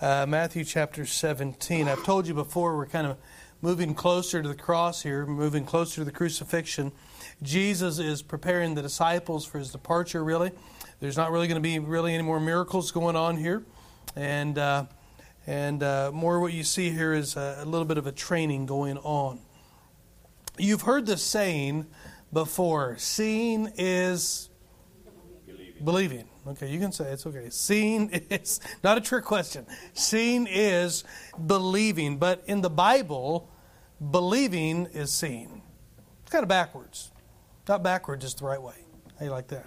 uh, Matthew chapter 17. I've told you before, we're kind of moving closer to the cross here, moving closer to the crucifixion. Jesus is preparing the disciples for his departure, really. There's not really going to be really any more miracles going on here. And, uh, and uh, more what you see here is a, a little bit of a training going on. You've heard the saying before seeing is believing. Okay, you can say it's okay. Seeing is not a trick question. Seeing is believing, but in the Bible, believing is seeing. It's kind of backwards. Not backwards, just the right way. How you like that?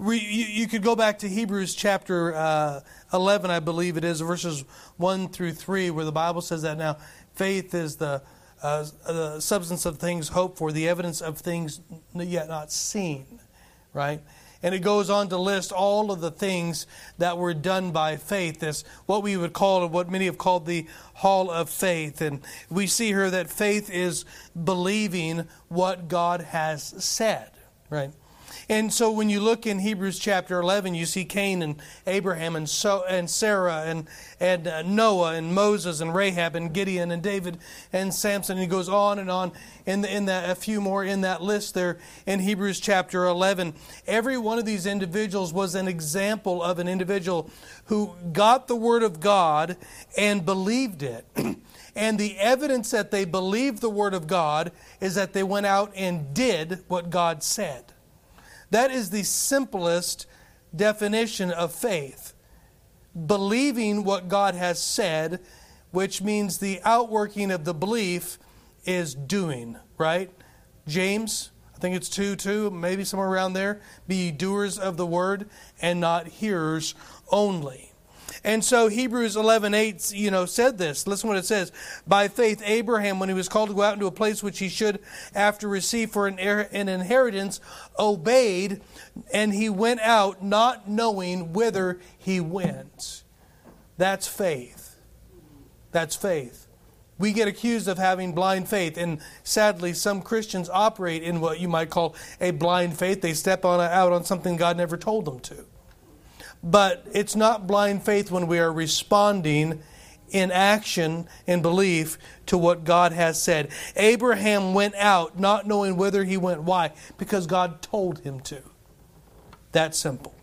you, you, could go back to Hebrews chapter uh, 11, I believe it is, verses 1 through 3, where the Bible says that now faith is the, uh, the substance of things hoped for, the evidence of things yet not seen, right? And it goes on to list all of the things that were done by faith. This, what we would call, what many have called the hall of faith. And we see here that faith is believing what God has said, right? And so when you look in Hebrews chapter 11, you see Cain and Abraham and, so, and Sarah and, and uh, Noah and Moses and Rahab and Gideon and David and Samson. And he goes on and on in, the, in that, a few more in that list there in Hebrews chapter 11. Every one of these individuals was an example of an individual who got the word of God and believed it. And the evidence that they believed the Word of God is that they went out and did what God said. That is the simplest definition of faith. Believing what God has said, which means the outworking of the belief is doing, right? James, I think it's 2 2, maybe somewhere around there. Be doers of the word and not hearers only. And so Hebrews 11, 8, you know, said this. Listen what it says. By faith, Abraham, when he was called to go out into a place which he should after receive for an, an inheritance, obeyed, and he went out not knowing whither he went. That's faith. That's faith. We get accused of having blind faith, and sadly, some Christians operate in what you might call a blind faith. They step on out on something God never told them to. But it's not blind faith when we are responding in action and belief to what God has said. Abraham went out not knowing whither he went. Why? Because God told him to. That simple.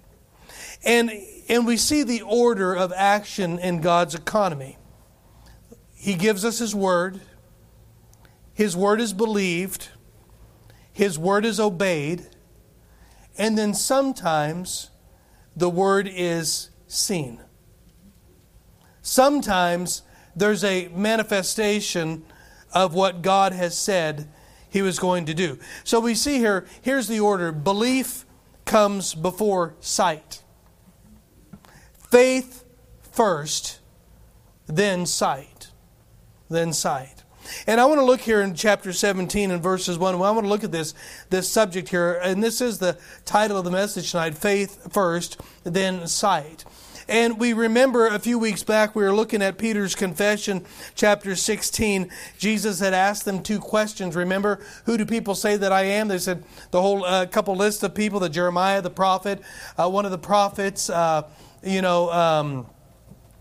And, and we see the order of action in God's economy. He gives us His Word, His Word is believed, His Word is obeyed, and then sometimes the word is seen. Sometimes there's a manifestation of what God has said he was going to do. So we see here, here's the order belief comes before sight. Faith first, then sight. Then sight. And I want to look here in chapter 17 and verses 1. I want to look at this, this subject here. And this is the title of the message tonight Faith First, then Sight. And we remember a few weeks back, we were looking at Peter's confession, chapter 16. Jesus had asked them two questions. Remember, who do people say that I am? They said the whole uh, couple list of people, the Jeremiah, the prophet, uh, one of the prophets, uh, you know, um,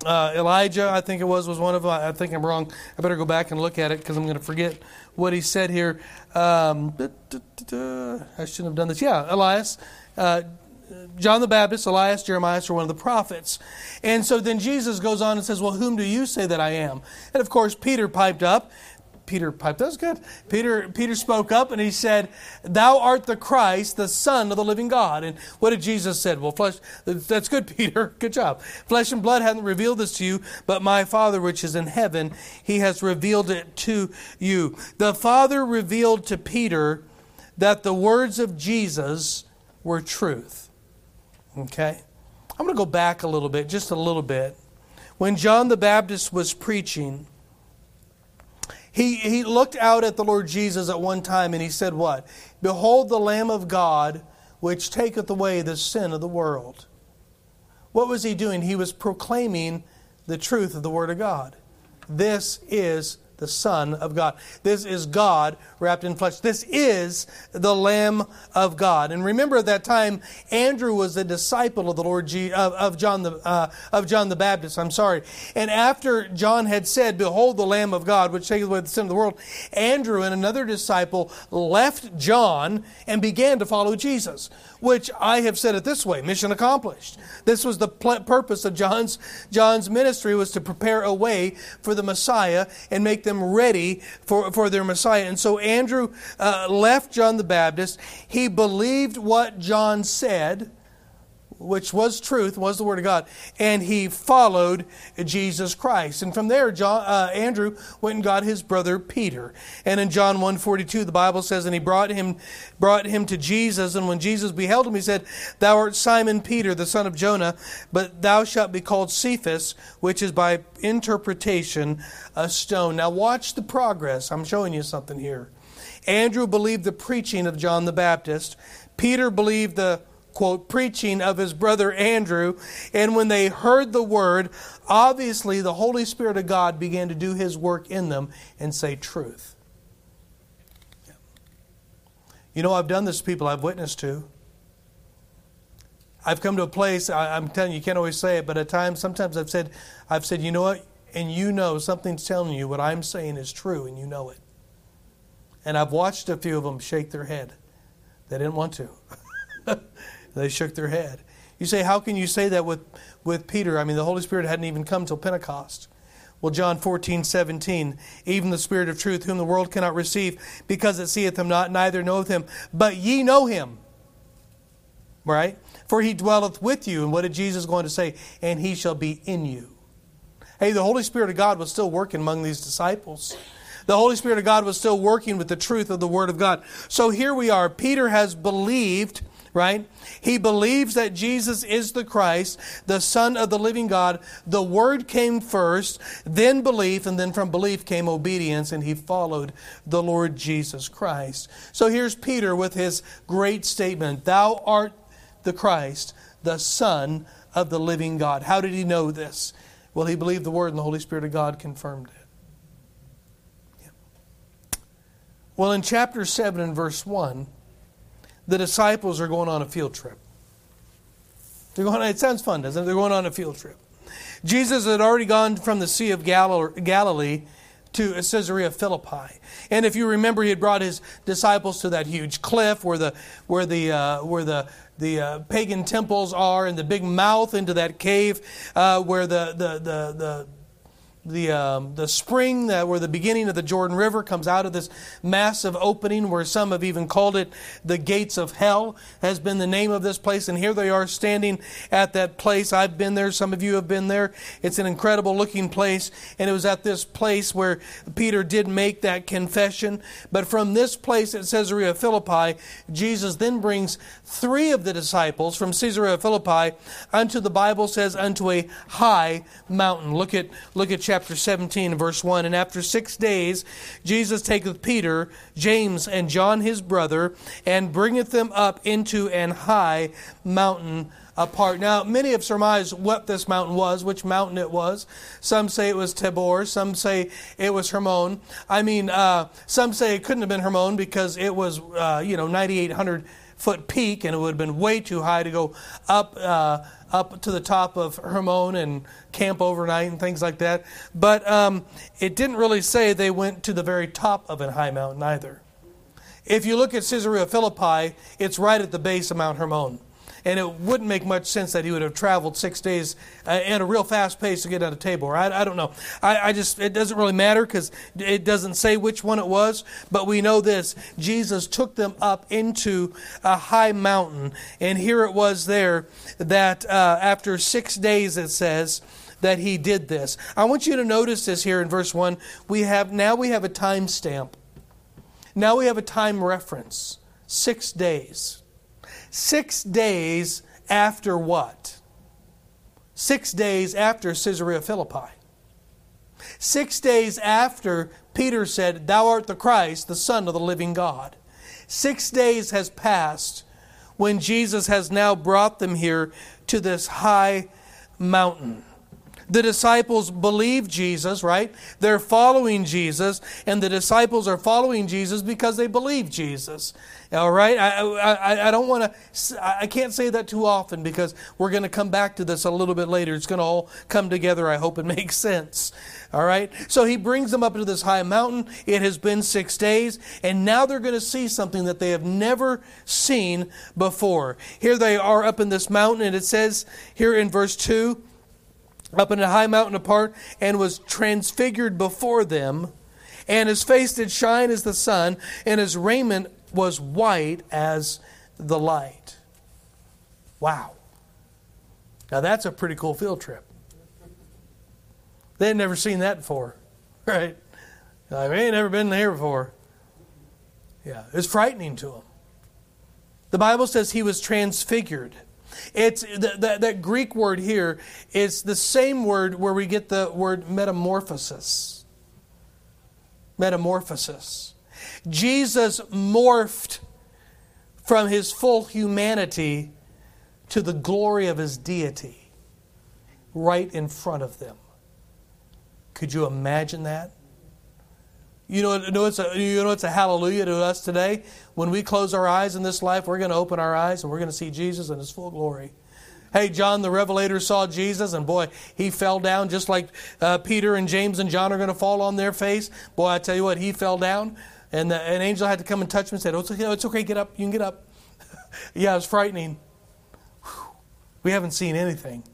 uh, Elijah, I think it was, was one of them. I think I'm wrong. I better go back and look at it because I'm going to forget what he said here. Um, I shouldn't have done this. Yeah, Elias. Uh, John the Baptist, Elias, Jeremiah are one of the prophets. And so then Jesus goes on and says, Well, whom do you say that I am? And of course, Peter piped up Peter piped. That was good. Peter, Peter spoke up and he said, Thou art the Christ, the Son of the living God. And what did Jesus said? Well, flesh, that's good, Peter. Good job. Flesh and blood hasn't revealed this to you, but my Father which is in heaven, he has revealed it to you. The Father revealed to Peter that the words of Jesus were truth. Okay? I'm going to go back a little bit, just a little bit. When John the Baptist was preaching, he, he looked out at the Lord Jesus at one time and he said, What? Behold the Lamb of God which taketh away the sin of the world. What was he doing? He was proclaiming the truth of the Word of God. This is the Son of God. This is God wrapped in flesh. This is the Lamb of God. And remember, at that time, Andrew was a disciple of the Lord Je- of, of John the uh, of John the Baptist. I'm sorry. And after John had said, "Behold, the Lamb of God, which taketh away the sin of the world," Andrew and another disciple left John and began to follow Jesus. Which I have said it this way: mission accomplished. This was the purpose of John's John's ministry was to prepare a way for the Messiah and make them ready for, for their Messiah. And so Andrew uh, left John the Baptist. He believed what John said which was truth, was the Word of God, and he followed Jesus Christ. And from there, John, uh, Andrew went and got his brother Peter. And in John 1.42, the Bible says, And he brought him, brought him to Jesus, and when Jesus beheld him, he said, Thou art Simon Peter, the son of Jonah, but thou shalt be called Cephas, which is by interpretation a stone. Now watch the progress. I'm showing you something here. Andrew believed the preaching of John the Baptist. Peter believed the quote, preaching of his brother Andrew. And when they heard the word, obviously the Holy Spirit of God began to do his work in them and say truth. You know, I've done this to people I've witnessed to. I've come to a place, I, am telling you, you can't always say it, but at times, sometimes I've said, I've said, you know what? And you know something's telling you what I'm saying is true, and you know it. And I've watched a few of them shake their head. They didn't want to. They shook their head. You say, how can you say that with, with Peter? I mean, the Holy Spirit hadn't even come till Pentecost. Well, John 14, 17, even the Spirit of truth, whom the world cannot receive, because it seeth him not, neither knoweth him, but ye know him. Right? For he dwelleth with you. And what did Jesus going to say? And he shall be in you. Hey, the Holy Spirit of God was still working among these disciples. The Holy Spirit of God was still working with the truth of the Word of God. So here we are. Peter has believed right? He believes that Jesus is the Christ, the Son of the living God. The Word came first, then belief, and then from belief came obedience, and he followed the Lord Jesus Christ. So here's Peter with his great statement Thou art the Christ, the Son of the living God. How did he know this? Well, he believed the Word, and the Holy Spirit of God confirmed it. Well, in chapter 7 and verse 1, the disciples are going on a field trip. They're going, it sounds fun, doesn't it? They're going on a field trip. Jesus had already gone from the Sea of Galilee to Caesarea Philippi. And if you remember, he had brought his disciples to that huge cliff where the, where the, uh, where the, the uh, pagan temples are and the big mouth into that cave uh, where the, the, the, the the, um, the spring that, where the beginning of the Jordan River comes out of this massive opening, where some have even called it the gates of hell, has been the name of this place. And here they are standing at that place. I've been there, some of you have been there. It's an incredible looking place. And it was at this place where Peter did make that confession. But from this place at Caesarea Philippi, Jesus then brings three of the disciples from Caesarea Philippi unto the Bible says, unto a high mountain. Look at, look at chapter chapter 17, verse 1. And after six days, Jesus taketh Peter, James, and John his brother, and bringeth them up into an high mountain apart. Now, many have surmised what this mountain was, which mountain it was. Some say it was Tabor. Some say it was Hermon. I mean, uh, some say it couldn't have been Hermon because it was, uh, you know, 9,800 foot peak, and it would have been way too high to go up. Uh, up to the top of Hermon and camp overnight and things like that. But um, it didn't really say they went to the very top of a high mountain either. If you look at Caesarea Philippi, it's right at the base of Mount Hermon. And it wouldn't make much sense that he would have traveled six days uh, at a real fast pace to get out of Tabor. I, I don't know. I, I, just, it doesn't really matter because it doesn't say which one it was, but we know this. Jesus took them up into a high mountain. And here it was there that uh, after six days, it says, that he did this. I want you to notice this here in verse 1. We have now we have a time stamp. Now we have a time reference. 6 days. Six days after what? Six days after Caesarea Philippi. Six days after Peter said, Thou art the Christ, the Son of the living God. Six days has passed when Jesus has now brought them here to this high mountain. The disciples believe Jesus, right? They're following Jesus, and the disciples are following Jesus because they believe Jesus. All right? I, I, I don't want to, I can't say that too often because we're going to come back to this a little bit later. It's going to all come together, I hope it makes sense. All right? So he brings them up to this high mountain. It has been six days, and now they're going to see something that they have never seen before. Here they are up in this mountain, and it says here in verse 2 up in a high mountain apart, and was transfigured before them. And his face did shine as the sun, and his raiment was white as the light. Wow. Now that's a pretty cool field trip. They had never seen that before, right? Like, we ain't never been there before. Yeah, it's frightening to them. The Bible says he was transfigured. It's the, the, that Greek word here is the same word where we get the word metamorphosis. Metamorphosis. Jesus morphed from his full humanity to the glory of his deity right in front of them. Could you imagine that? You know, you know, it's a, you know, it's a hallelujah to us today. When we close our eyes in this life, we're going to open our eyes and we're going to see Jesus in his full glory. Hey, John the Revelator saw Jesus, and boy, he fell down just like uh, Peter and James and John are going to fall on their face. Boy, I tell you what, he fell down, and the, an angel had to come and touch him and said, oh, it's, okay, it's okay, get up, you can get up. yeah, it's frightening. Whew. We haven't seen anything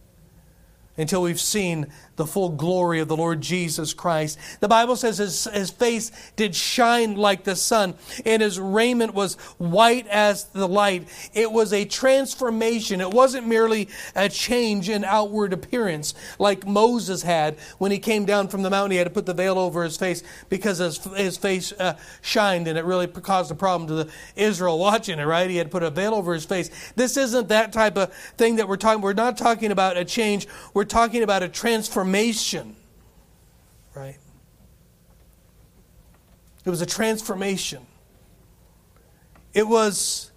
until we've seen the full glory of the Lord Jesus Christ. The Bible says his, his face did shine like the sun, and his raiment was white as the light. It was a transformation. It wasn't merely a change in outward appearance like Moses had when he came down from the mountain. He had to put the veil over his face because his, his face uh, shined, and it really caused a problem to the Israel watching it, right? He had to put a veil over his face. This isn't that type of thing that we're talking We're not talking about a change. We're talking about a transformation, right? It was a transformation. It was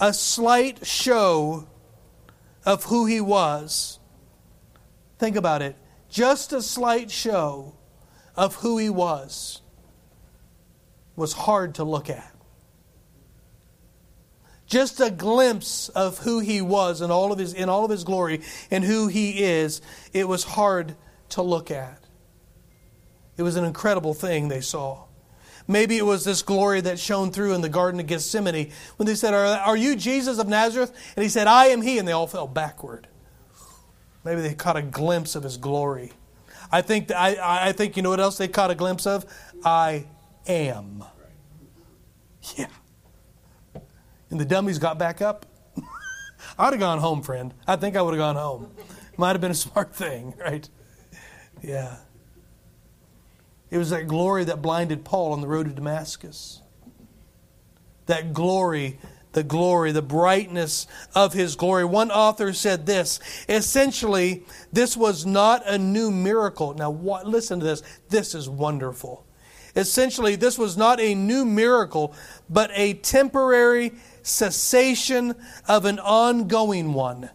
a slight show of who he was. Think about it. Just a slight show of who he was was hard to look at. Just a glimpse of who he was in all of his in all of his glory and who he is, it was hard to look at. It was an incredible thing they saw. Maybe it was this glory that shone through in the Garden of Gethsemane when they said, Are, are you Jesus of Nazareth? And he said, I am he. And they all fell backward. Maybe they caught a glimpse of his glory. I think, I, I think you know what else they caught a glimpse of? I am. Yeah. And the dummies got back up. I'd have gone home, friend. I think I would have gone home. Might have been a smart thing, right? Yeah. It was that glory that blinded Paul on the road to Damascus. That glory, the glory, the brightness of his glory. One author said this essentially, this was not a new miracle. Now, what, listen to this. This is wonderful. Essentially, this was not a new miracle, but a temporary cessation of an ongoing one.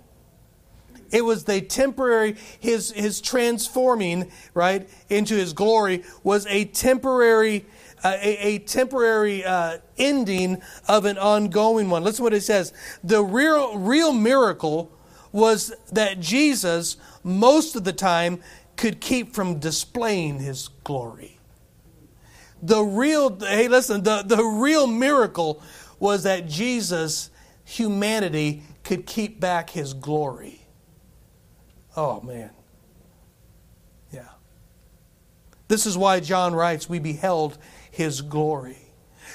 It was the temporary, his, his transforming, right, into his glory was a temporary, uh, a, a, temporary uh, ending of an ongoing one. Listen to what it says. The real, real miracle was that Jesus, most of the time, could keep from displaying his glory. The real, hey, listen, the, the real miracle was that Jesus, humanity, could keep back his glory. Oh, man. Yeah. This is why John writes, We beheld his glory.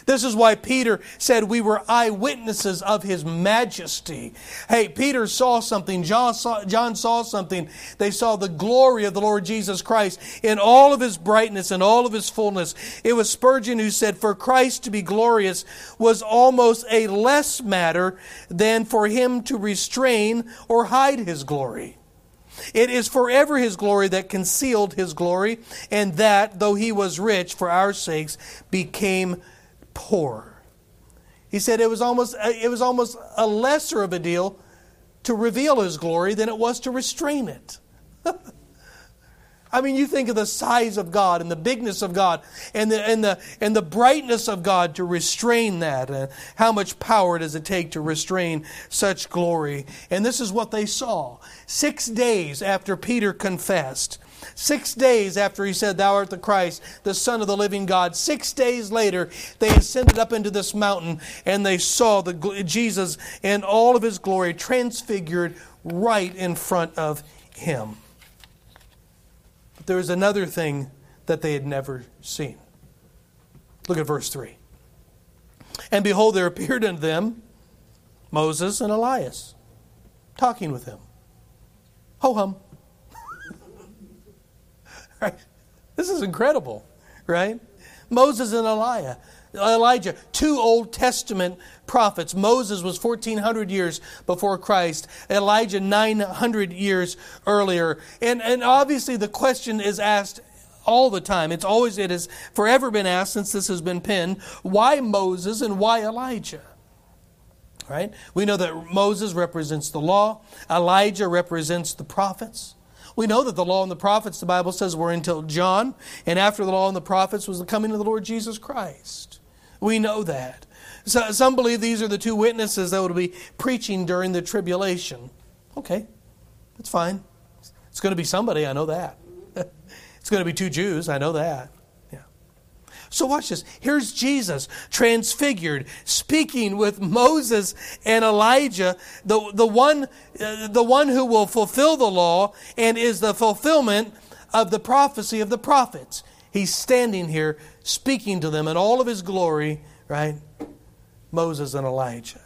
This is why Peter said we were eyewitnesses of his majesty. Hey, Peter saw something. John saw, John saw something. They saw the glory of the Lord Jesus Christ in all of his brightness and all of his fullness. It was Spurgeon who said, For Christ to be glorious was almost a less matter than for him to restrain or hide his glory. It is forever his glory that concealed his glory, and that, though he was rich for our sakes, became poor. He said it was almost it was almost a lesser of a deal to reveal his glory than it was to restrain it. I mean, you think of the size of God and the bigness of God and the, and the, and the brightness of God to restrain that. Uh, how much power does it take to restrain such glory? And this is what they saw. Six days after Peter confessed, six days after he said, Thou art the Christ, the Son of the living God, six days later, they ascended up into this mountain and they saw the, Jesus in all of his glory transfigured right in front of him. But there was another thing that they had never seen. Look at verse 3. And behold, there appeared unto them Moses and Elias, talking with him. Ho hum. Right? This is incredible, right? Moses and Elijah. Elijah, two Old Testament prophets. Moses was 1400 years before Christ, Elijah 900 years earlier. And, and obviously the question is asked all the time. It's always, it has forever been asked since this has been penned why Moses and why Elijah? Right? We know that Moses represents the law, Elijah represents the prophets. We know that the law and the prophets, the Bible says, were until John, and after the law and the prophets was the coming of the Lord Jesus Christ. We know that. So, some believe these are the two witnesses that will be preaching during the tribulation. Okay, that's fine. It's going to be somebody, I know that. it's going to be two Jews, I know that. So watch this. Here's Jesus transfigured, speaking with Moses and Elijah, the, the, one, uh, the one who will fulfill the law and is the fulfillment of the prophecy of the prophets. He's standing here speaking to them in all of his glory, right? Moses and Elijah.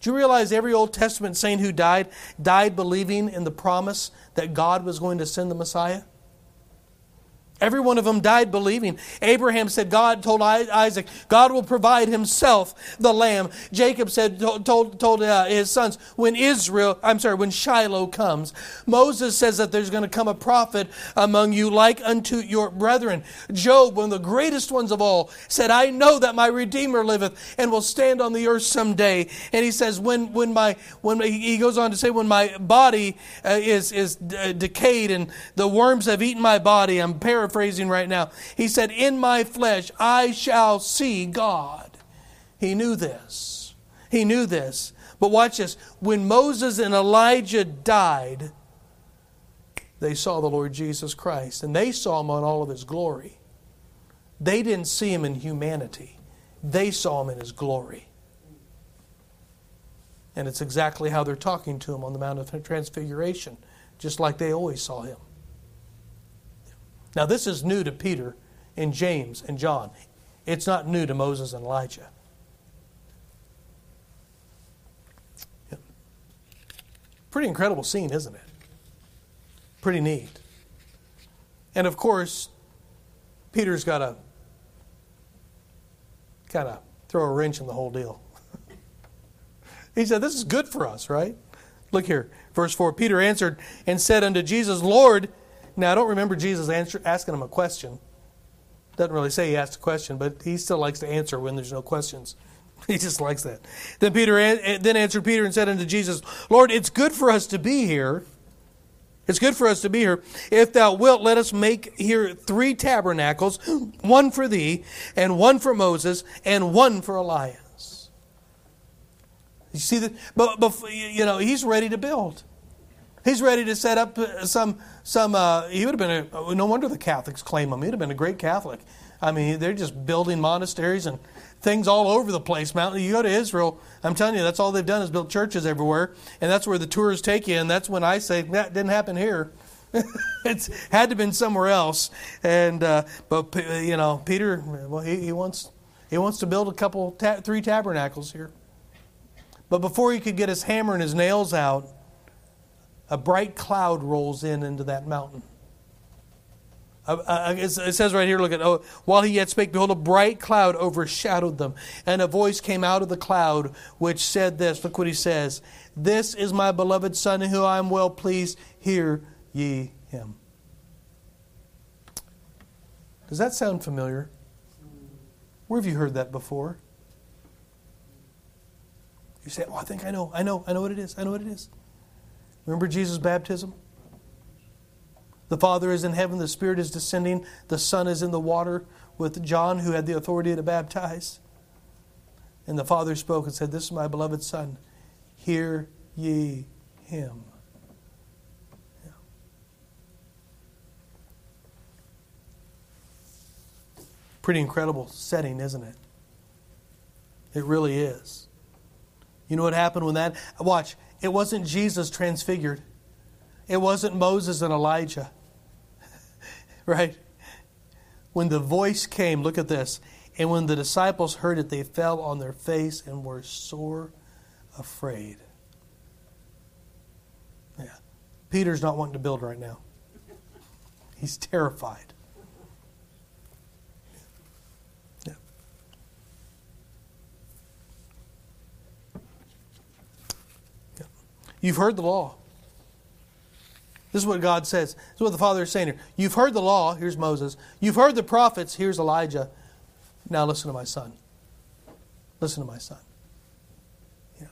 Do you realize every Old Testament saint who died died believing in the promise that God was going to send the Messiah? Every one of them died believing. Abraham said, God told Isaac, God will provide himself the lamb. Jacob said, told, told uh, his sons, when Israel, I'm sorry, when Shiloh comes. Moses says that there's going to come a prophet among you like unto your brethren. Job, one of the greatest ones of all, said, I know that my Redeemer liveth and will stand on the earth someday. And he says, when, when my, when he goes on to say, when my body uh, is, is uh, decayed and the worms have eaten my body, I'm paraphrasing paraphrasing right now. He said, In my flesh I shall see God. He knew this. He knew this. But watch this. When Moses and Elijah died, they saw the Lord Jesus Christ, and they saw him on all of his glory. They didn't see him in humanity, they saw him in his glory. And it's exactly how they're talking to him on the Mount of Transfiguration, just like they always saw him. Now, this is new to Peter and James and John. It's not new to Moses and Elijah. Pretty incredible scene, isn't it? Pretty neat. And of course, Peter's got to kind of throw a wrench in the whole deal. he said, This is good for us, right? Look here, verse 4 Peter answered and said unto Jesus, Lord, now, I don't remember Jesus answer, asking him a question. Doesn't really say he asked a question, but he still likes to answer when there's no questions. He just likes that. Then Peter eh, then answered Peter and said unto Jesus, Lord, it's good for us to be here. It's good for us to be here. If thou wilt, let us make here three tabernacles, one for thee, and one for Moses, and one for Elias. You see that? But, but you know, he's ready to build. He's ready to set up uh, some some. Uh, he would have been a. No wonder the Catholics claim him. He'd have been a great Catholic. I mean, they're just building monasteries and things all over the place. Mountain. You go to Israel. I'm telling you, that's all they've done is built churches everywhere, and that's where the tours take you. And that's when I say that didn't happen here. it's had to have been somewhere else. And uh, but you know, Peter, well, he, he wants he wants to build a couple, ta- three tabernacles here. But before he could get his hammer and his nails out a bright cloud rolls in into that mountain. It says right here, look at, oh, while he yet spake, behold, a bright cloud overshadowed them. And a voice came out of the cloud which said this. Look what he says This is my beloved Son, in whom I am well pleased. Hear ye him. Does that sound familiar? Where have you heard that before? You say, Oh, I think I know. I know. I know what it is. I know what it is. Remember Jesus' baptism? The Father is in heaven, the Spirit is descending, the Son is in the water with John, who had the authority to baptize. And the Father spoke and said, This is my beloved Son. Hear ye him. Pretty incredible setting, isn't it? It really is. You know what happened when that? Watch. It wasn't Jesus transfigured. It wasn't Moses and Elijah. right? When the voice came, look at this. And when the disciples heard it, they fell on their face and were sore afraid. Yeah. Peter's not wanting to build right now. He's terrified. You've heard the law. This is what God says. This is what the Father is saying here. You've heard the law. Here's Moses. You've heard the prophets. Here's Elijah. Now listen to my son. Listen to my son. Yeah.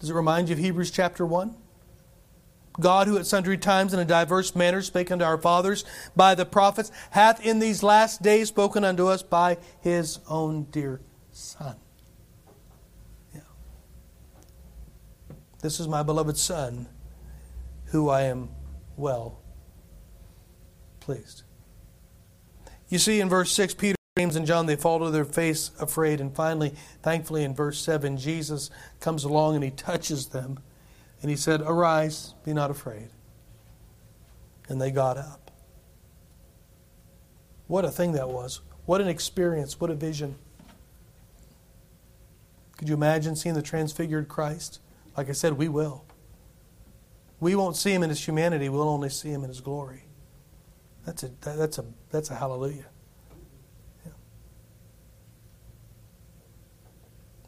Does it remind you of Hebrews chapter 1? God, who at sundry times and in diverse manners spake unto our fathers by the prophets, hath in these last days spoken unto us by his own dear Son. This is my beloved Son who I am well pleased. You see in verse 6, Peter, James, and John, they fall to their face afraid. And finally, thankfully, in verse 7, Jesus comes along and he touches them. And he said, Arise, be not afraid. And they got up. What a thing that was. What an experience. What a vision. Could you imagine seeing the transfigured Christ? Like I said, we will. We won't see him in his humanity, we'll only see him in his glory. That's a, that's a, that's a hallelujah. Yeah.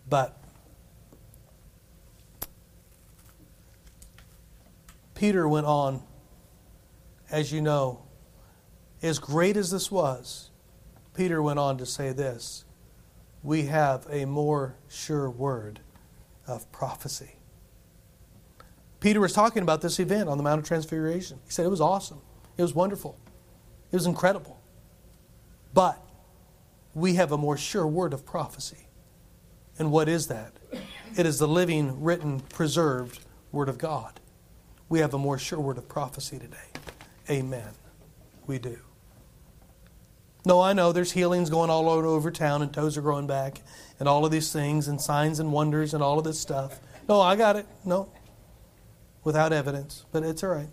But Peter went on, as you know, as great as this was, Peter went on to say this we have a more sure word of prophecy. Peter was talking about this event on the Mount of Transfiguration. He said it was awesome, it was wonderful, it was incredible. But we have a more sure word of prophecy. And what is that? It is the living, written, preserved Word of God. We have a more sure word of prophecy today. Amen. We do. No, I know there's healings going all over town and toes are growing back and all of these things and signs and wonders and all of this stuff. No, I got it. No, without evidence, but it's all right.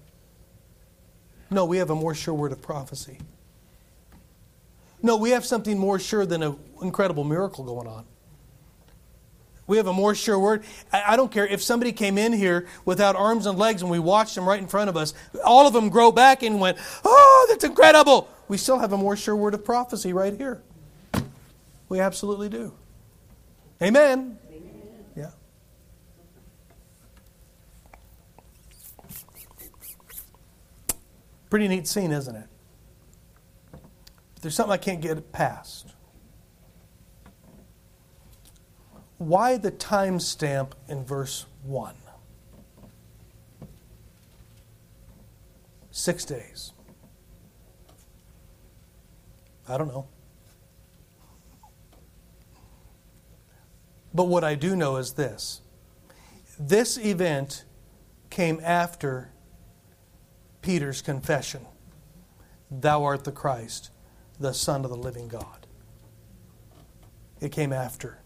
No, we have a more sure word of prophecy. No, we have something more sure than an incredible miracle going on. We have a more sure word. I don't care if somebody came in here without arms and legs and we watched them right in front of us, all of them grow back and went, Oh, that's incredible. We still have a more sure word of prophecy right here. We absolutely do. Amen. Pretty neat scene, isn't it? But there's something I can't get past. Why the time stamp in verse 1? Six days. I don't know. But what I do know is this this event came after Peter's confession Thou art the Christ, the Son of the living God. It came after.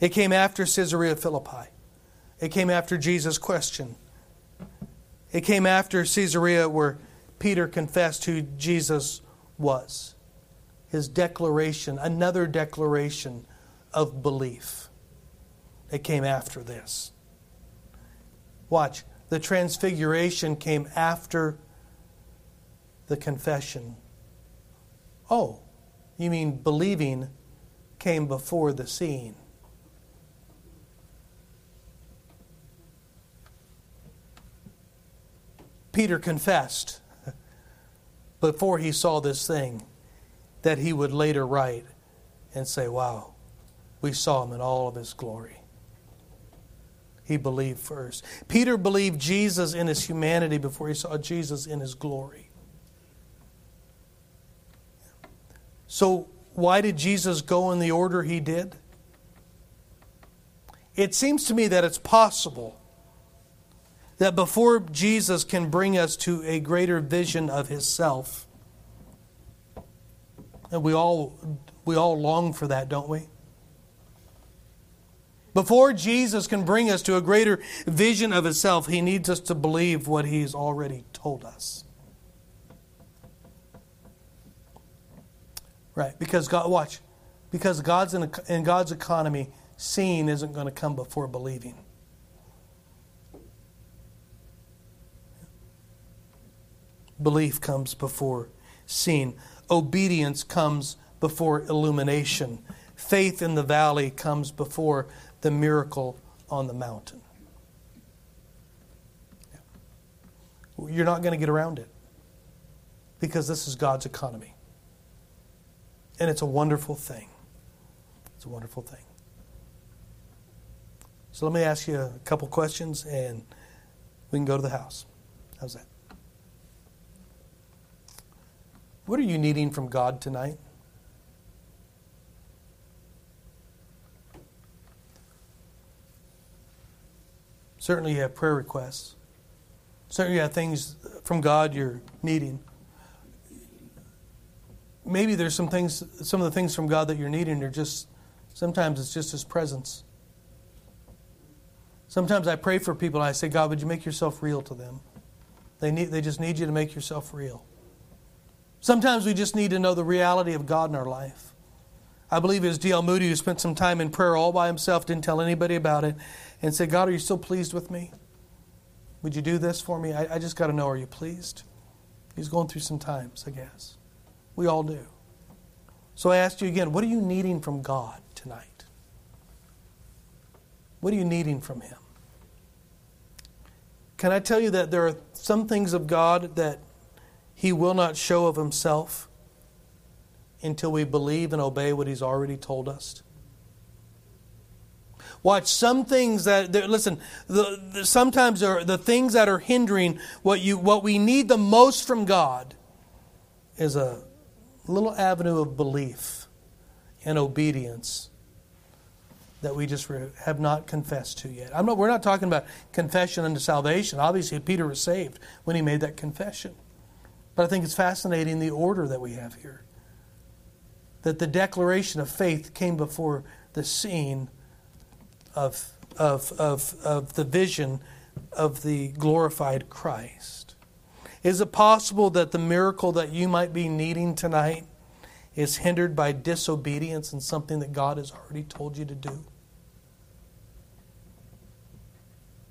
It came after Caesarea Philippi. It came after Jesus' question. It came after Caesarea where Peter confessed who Jesus was. His declaration, another declaration of belief. It came after this. Watch the transfiguration came after the confession. Oh, you mean believing came before the seeing? Peter confessed before he saw this thing that he would later write and say, Wow, we saw him in all of his glory. He believed first. Peter believed Jesus in his humanity before he saw Jesus in his glory. So, why did Jesus go in the order he did? It seems to me that it's possible that before Jesus can bring us to a greater vision of his self, and we all we all long for that, don't we? Before Jesus can bring us to a greater vision of himself, he needs us to believe what he's already told us. Right, because God watch, because God's in, in God's economy, seeing isn't going to come before believing. Belief comes before seeing. Obedience comes before illumination. Faith in the valley comes before the miracle on the mountain. You're not going to get around it because this is God's economy. And it's a wonderful thing. It's a wonderful thing. So let me ask you a couple questions and we can go to the house. How's that? What are you needing from God tonight? Certainly, you have prayer requests. Certainly, you have things from God you're needing. Maybe there's some things, some of the things from God that you're needing are just, sometimes it's just His presence. Sometimes I pray for people and I say, God, would you make yourself real to them? They, need, they just need you to make yourself real. Sometimes we just need to know the reality of God in our life. I believe it was D.L. Moody who spent some time in prayer all by himself, didn't tell anybody about it, and say, God, are you still pleased with me? Would you do this for me? I, I just got to know, are you pleased? He's going through some times, I guess. We all do. So I asked you again, what are you needing from God tonight? What are you needing from Him? Can I tell you that there are some things of God that He will not show of Himself until we believe and obey what He's already told us? Watch some things that listen. The, the, sometimes are the things that are hindering what you what we need the most from God is a little avenue of belief and obedience that we just have not confessed to yet. I'm not, we're not talking about confession unto salvation. Obviously, Peter was saved when he made that confession. But I think it's fascinating the order that we have here. That the declaration of faith came before the scene of, of, of, of the vision of the glorified Christ. Is it possible that the miracle that you might be needing tonight is hindered by disobedience and something that God has already told you to do?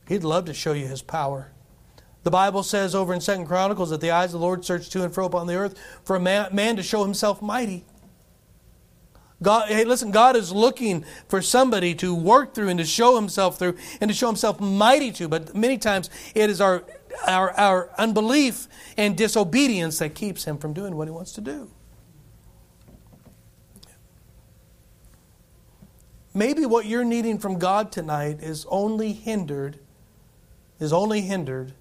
He'd love to show you his power. The Bible says over in Second Chronicles that the eyes of the Lord search to and fro upon the earth for a man, man to show himself mighty. God, hey, listen, God is looking for somebody to work through and to show himself through and to show himself mighty to. But many times it is our, our, our unbelief and disobedience that keeps him from doing what he wants to do. Maybe what you're needing from God tonight is only hindered, is only hindered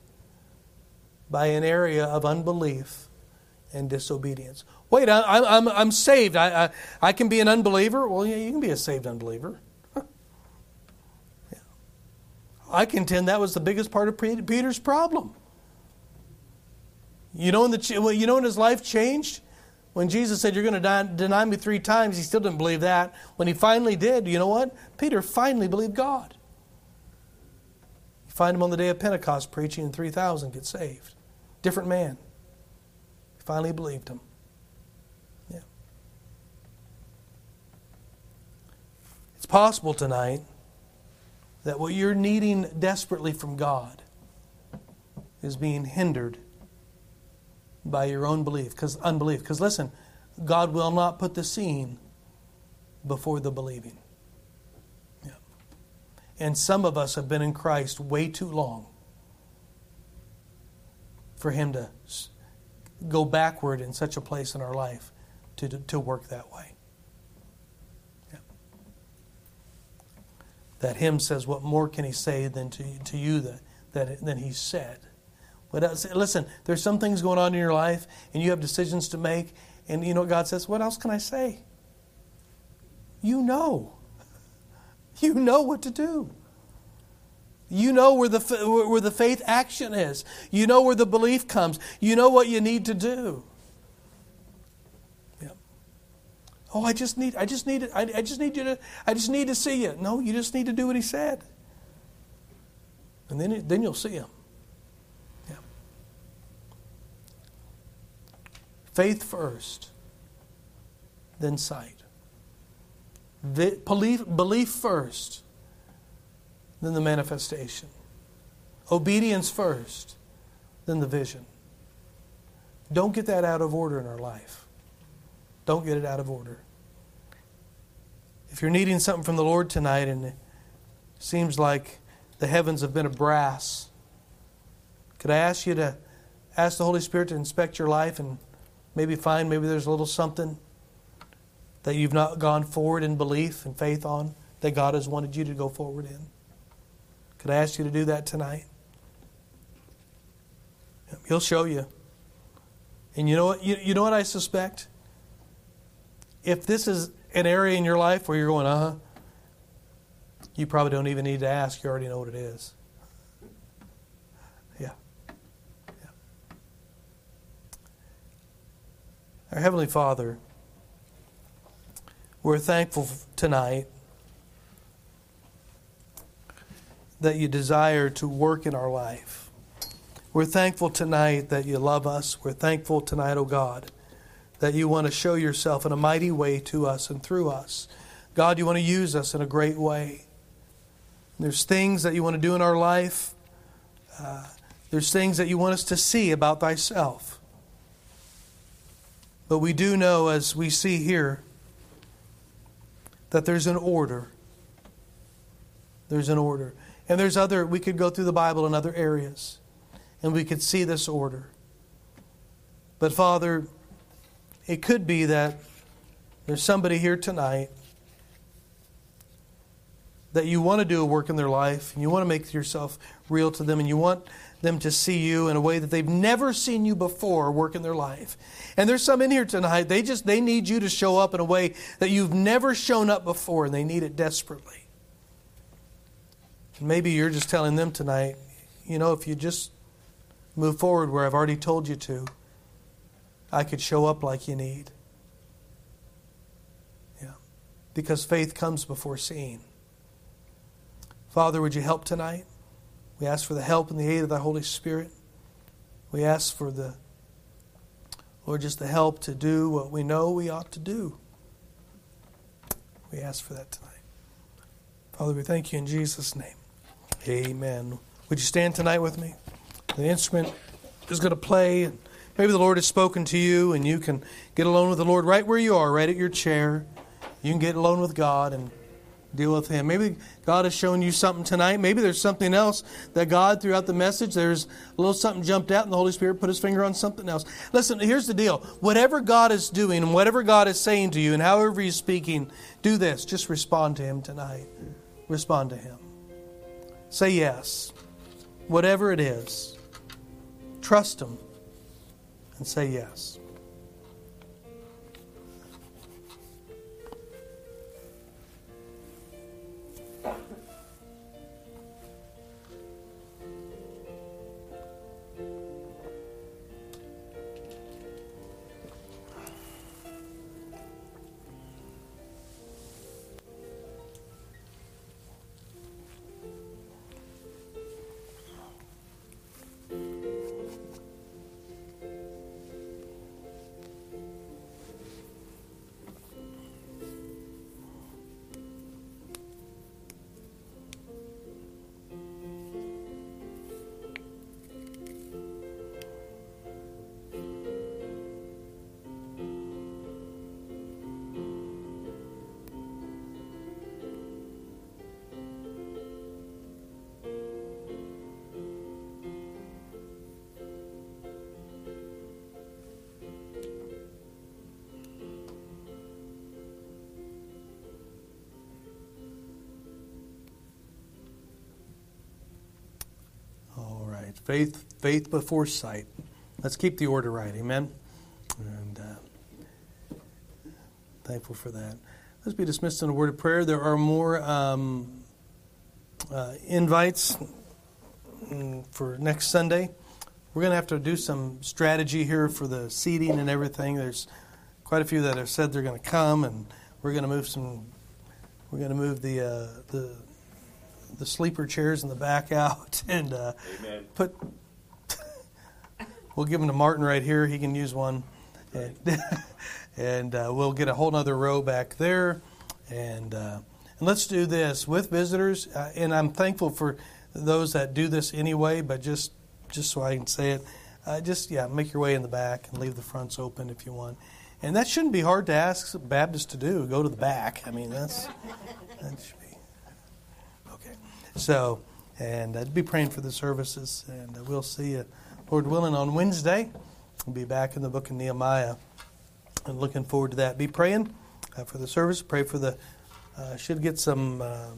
by an area of unbelief and disobedience. Wait, I, am I'm, I'm saved. I, I, I can be an unbeliever? Well, yeah, you can be a saved unbeliever. yeah. I contend that was the biggest part of Peter's problem. You know, when the, well, you know when his life changed? When Jesus said, You're going to deny me three times, he still didn't believe that. When he finally did, you know what? Peter finally believed God. You find him on the day of Pentecost preaching, and 3,000 get saved. Different man. Finally believed him. Yeah. It's possible tonight that what you're needing desperately from God is being hindered by your own belief, because unbelief. Because listen, God will not put the seeing before the believing. Yeah. And some of us have been in Christ way too long for Him to go backward in such a place in our life to, to, to work that way. that hymn says, What more can he say than to, to you that, that, than he said? But uh, listen, there's some things going on in your life, and you have decisions to make, and you know God says? What else can I say? You know. You know what to do. You know where the, where the faith action is. You know where the belief comes. You know what you need to do. Yeah. Oh, I just need, I just need, I, I just need you to, I just need to see you. No, you just need to do what he said, and then, then you'll see him. Yeah. Faith first, then sight. The, Belief, belief first, then the manifestation. Obedience first, then the vision. Don't get that out of order in our life. Don't get it out of order. If you're needing something from the Lord tonight and it seems like the heavens have been a brass, could I ask you to ask the Holy Spirit to inspect your life and maybe find maybe there's a little something that you've not gone forward in belief and faith on that God has wanted you to go forward in? Could I ask you to do that tonight? He'll show you. And you know what? You, you know what I suspect? If this is an area in your life where you're going, uh huh, you probably don't even need to ask. You already know what it is. Yeah. yeah. Our Heavenly Father, we're thankful tonight that you desire to work in our life. We're thankful tonight that you love us. We're thankful tonight, oh God, that you want to show yourself in a mighty way to us and through us. God, you want to use us in a great way. There's things that you want to do in our life. Uh, there's things that you want us to see about thyself. But we do know, as we see here, that there's an order. There's an order. And there's other, we could go through the Bible in other areas, and we could see this order. But Father, it could be that there's somebody here tonight that you want to do a work in their life and you want to make yourself real to them and you want them to see you in a way that they've never seen you before work in their life. And there's some in here tonight, they just they need you to show up in a way that you've never shown up before and they need it desperately. Maybe you're just telling them tonight, you know, if you just move forward where I've already told you to, I could show up like you need. Yeah. Because faith comes before seeing. Father, would you help tonight? We ask for the help and the aid of the Holy Spirit. We ask for the, Lord, just the help to do what we know we ought to do. We ask for that tonight. Father, we thank you in Jesus' name. Amen. Would you stand tonight with me? The instrument is going to play. Maybe the Lord has spoken to you and you can get alone with the Lord right where you are, right at your chair. You can get alone with God and deal with Him. Maybe God has shown you something tonight. Maybe there's something else that God, throughout the message, there's a little something jumped out and the Holy Spirit put His finger on something else. Listen, here's the deal. Whatever God is doing and whatever God is saying to you and however He's speaking, do this. Just respond to Him tonight. Respond to Him. Say yes. Whatever it is, trust Him and say yes. Faith, faith before sight. Let's keep the order right. Amen. And uh, thankful for that. Let's be dismissed in a word of prayer. There are more um, uh, invites mm, for next Sunday. We're going to have to do some strategy here for the seating and everything. There's quite a few that have said they're going to come, and we're going to move some. We're going to move the uh, the the sleeper chairs in the back out and uh, put. we'll give them to Martin right here. He can use one, and, and uh, we'll get a whole other row back there, and uh, and let's do this with visitors. Uh, and I'm thankful for those that do this anyway, but just just so I can say it, uh, just yeah, make your way in the back and leave the fronts open if you want. And that shouldn't be hard to ask Baptists to do. Go to the back. I mean, that's that should be. So, and uh, be praying for the services, and we'll see you, Lord willing, on Wednesday. We'll be back in the book of Nehemiah, and looking forward to that. Be praying uh, for the service. Pray for the. Uh, should get some uh,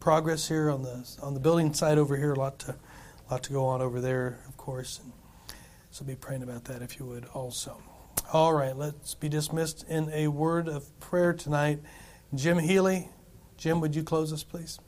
progress here on the on the building side over here. A lot to lot to go on over there, of course. And so be praying about that if you would also. All right, let's be dismissed in a word of prayer tonight. Jim Healy. Jim, would you close us, please?